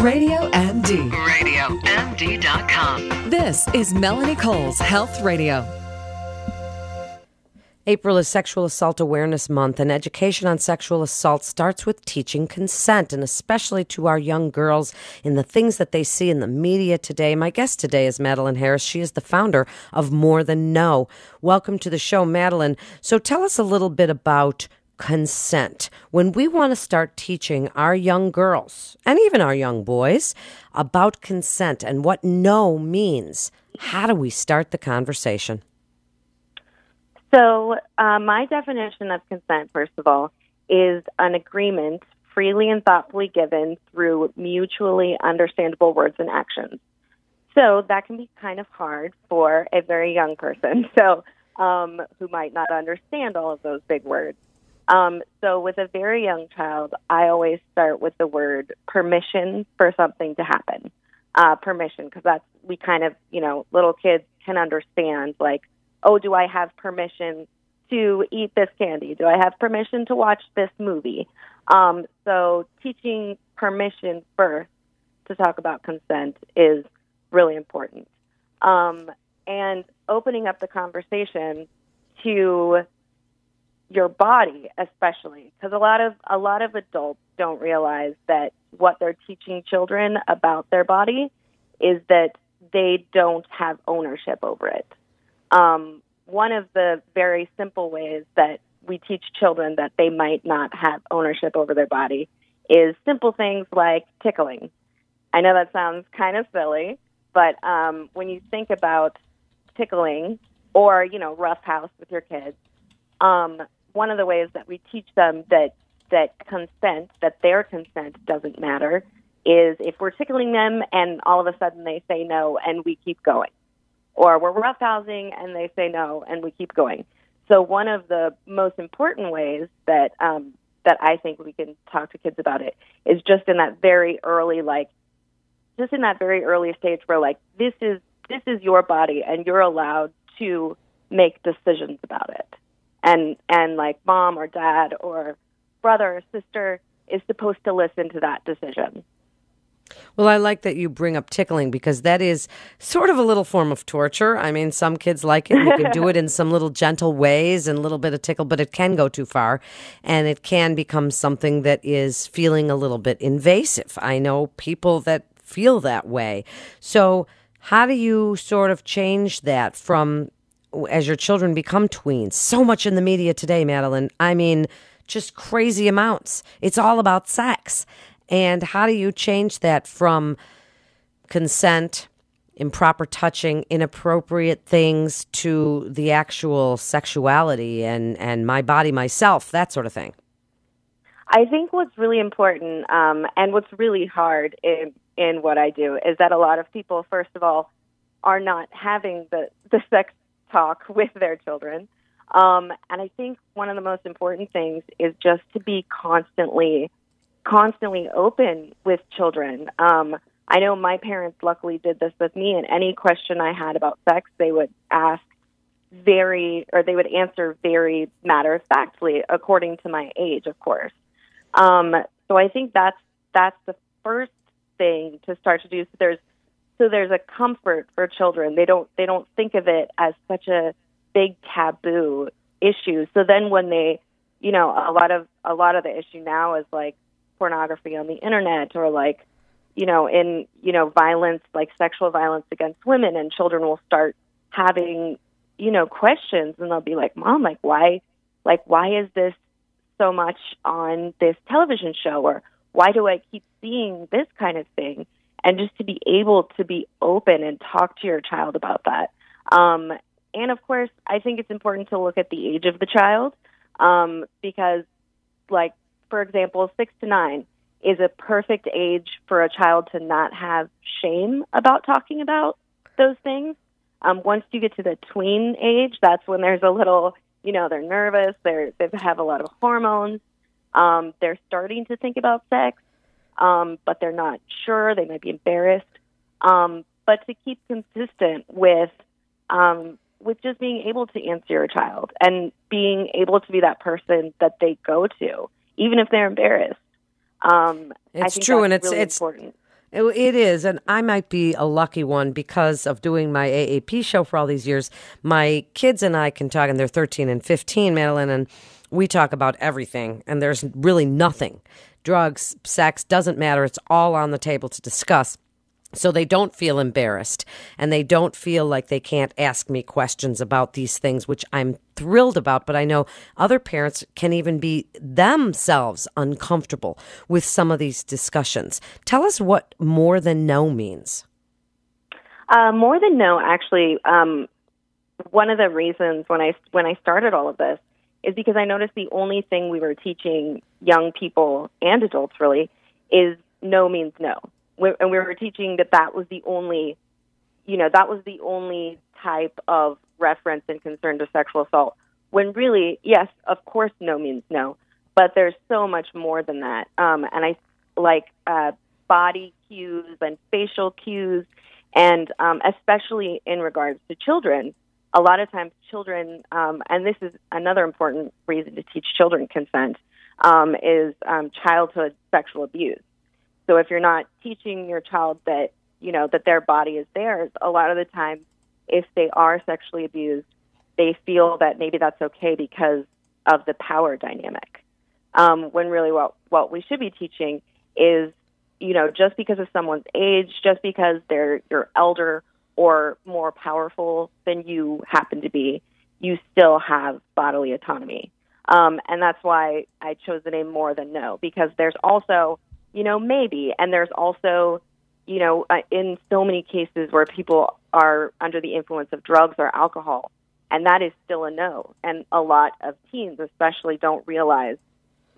Radio MD. RadioMD.com. This is Melanie Cole's Health Radio. April is Sexual Assault Awareness Month, and education on sexual assault starts with teaching consent, and especially to our young girls in the things that they see in the media today. My guest today is Madeline Harris. She is the founder of More Than No. Welcome to the show, Madeline. So tell us a little bit about consent. When we want to start teaching our young girls and even our young boys about consent and what no means, how do we start the conversation? So, uh, my definition of consent, first of all, is an agreement freely and thoughtfully given through mutually understandable words and actions. So, that can be kind of hard for a very young person, so um, who might not understand all of those big words. Um, so, with a very young child, I always start with the word permission for something to happen. Uh, permission, because that's we kind of, you know, little kids can understand like oh, do I have permission to eat this candy? Do I have permission to watch this movie? Um, so teaching permission first to talk about consent is really important. Um, and opening up the conversation to your body especially because a lot of a lot of adults don't realize that what they're teaching children about their body is that they don't have ownership over it um, one of the very simple ways that we teach children that they might not have ownership over their body is simple things like tickling. I know that sounds kind of silly, but um, when you think about tickling or you know roughhouse with your kids, um, one of the ways that we teach them that that consent, that their consent doesn't matter, is if we're tickling them and all of a sudden they say no and we keep going or we're roughhousing and they say no and we keep going. So one of the most important ways that um, that I think we can talk to kids about it is just in that very early like just in that very early stage where like this is this is your body and you're allowed to make decisions about it. And and like mom or dad or brother or sister is supposed to listen to that decision. Well, I like that you bring up tickling because that is sort of a little form of torture. I mean, some kids like it. You can do it in some little gentle ways and a little bit of tickle, but it can go too far and it can become something that is feeling a little bit invasive. I know people that feel that way. So, how do you sort of change that from as your children become tweens? So much in the media today, Madeline. I mean, just crazy amounts. It's all about sex. And how do you change that from consent, improper touching, inappropriate things to the actual sexuality and, and my body, myself, that sort of thing? I think what's really important um, and what's really hard in, in what I do is that a lot of people, first of all, are not having the, the sex talk with their children. Um, and I think one of the most important things is just to be constantly constantly open with children. Um, I know my parents luckily did this with me, and any question I had about sex, they would ask very, or they would answer very matter of factly, according to my age, of course. Um, so I think that's that's the first thing to start to do. So there's so there's a comfort for children. They don't they don't think of it as such a big taboo issue. So then when they, you know, a lot of a lot of the issue now is like pornography on the internet or like you know in you know violence like sexual violence against women and children will start having you know questions and they'll be like mom like why like why is this so much on this television show or why do i keep seeing this kind of thing and just to be able to be open and talk to your child about that um, and of course i think it's important to look at the age of the child um, because like for example, six to nine is a perfect age for a child to not have shame about talking about those things. Um, once you get to the tween age, that's when there's a little, you know, they're nervous, they're, they have a lot of hormones, um, they're starting to think about sex, um, but they're not sure, they might be embarrassed. Um, but to keep consistent with um, with just being able to answer your child and being able to be that person that they go to even if they're embarrassed. Um, it's true, and it's really it's important. It, it is, and I might be a lucky one because of doing my AAP show for all these years. My kids and I can talk, and they're 13 and 15, Madeline, and we talk about everything, and there's really nothing. Drugs, sex, doesn't matter. It's all on the table to discuss. So they don't feel embarrassed and they don't feel like they can't ask me questions about these things, which I'm thrilled about. But I know other parents can even be themselves uncomfortable with some of these discussions. Tell us what more than no means. Uh, more than no, actually, um, one of the reasons when I when I started all of this is because I noticed the only thing we were teaching young people and adults really is no means no and we were teaching that that was the only, you know, that was the only type of reference and concern to sexual assault. When really, yes, of course, no means no, but there's so much more than that. Um, and I like uh, body cues and facial cues, and um, especially in regards to children. A lot of times, children, um, and this is another important reason to teach children consent, um, is um, childhood sexual abuse. So if you're not teaching your child that, you know, that their body is theirs, a lot of the time, if they are sexually abused, they feel that maybe that's okay because of the power dynamic. Um, when really what, what we should be teaching is, you know, just because of someone's age, just because they're your elder or more powerful than you happen to be, you still have bodily autonomy. Um, and that's why I chose the name More Than No, because there's also you know, maybe. And there's also, you know, uh, in so many cases where people are under the influence of drugs or alcohol, and that is still a no. And a lot of teens, especially, don't realize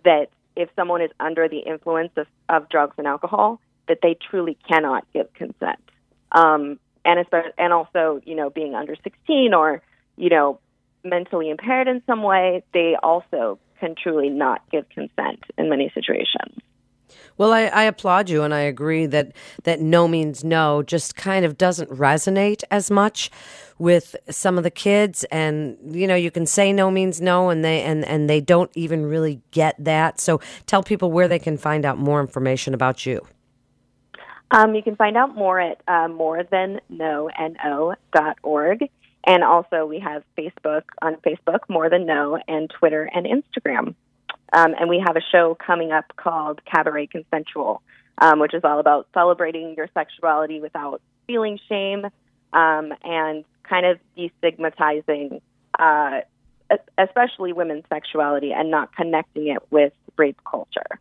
that if someone is under the influence of, of drugs and alcohol, that they truly cannot give consent. Um, and and also, you know, being under 16 or, you know, mentally impaired in some way, they also can truly not give consent in many situations. Well, I, I, applaud you, and I agree that that no means no just kind of doesn't resonate as much with some of the kids, and you know you can say no means no, and they and and they don't even really get that. So tell people where they can find out more information about you. Um, you can find out more at uh, morethanno.org. And also, we have Facebook on Facebook, More Than No, and Twitter and Instagram. Um, and we have a show coming up called Cabaret Consensual, um, which is all about celebrating your sexuality without feeling shame um, and kind of destigmatizing, uh, especially women's sexuality, and not connecting it with rape culture.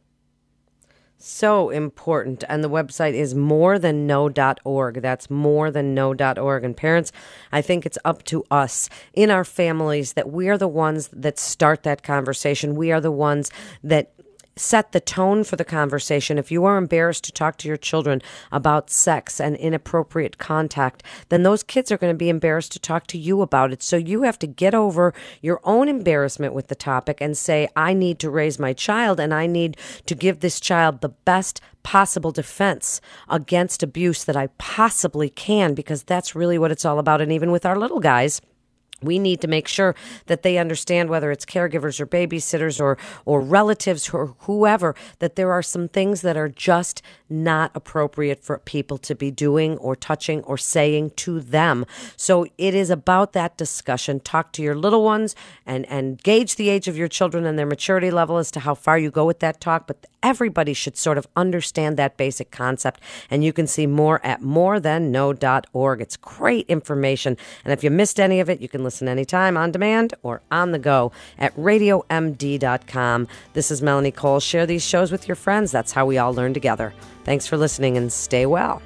So important. And the website is morethanno.org. That's morethanno.org. And parents, I think it's up to us in our families that we are the ones that start that conversation. We are the ones that set the tone for the conversation. If you are embarrassed to talk to your children about sex and inappropriate contact, then those kids are going to be embarrassed to talk to you about it. So you have to get over your own embarrassment with the topic and say, I need to raise my child and I need to give this child the best possible defense against abuse that I possibly can because that's really what it's all about. And even with our little guys, we need to make sure that they understand whether it's caregivers or babysitters or or relatives or whoever that there are some things that are just not appropriate for people to be doing or touching or saying to them. So it is about that discussion. Talk to your little ones and and gauge the age of your children and their maturity level as to how far you go with that talk, but everybody should sort of understand that basic concept and you can see more at morethanno.org. It's great information and if you missed any of it, you can listen anytime on demand or on the go at radiomd.com. This is Melanie Cole. Share these shows with your friends. That's how we all learn together. Thanks for listening and stay well.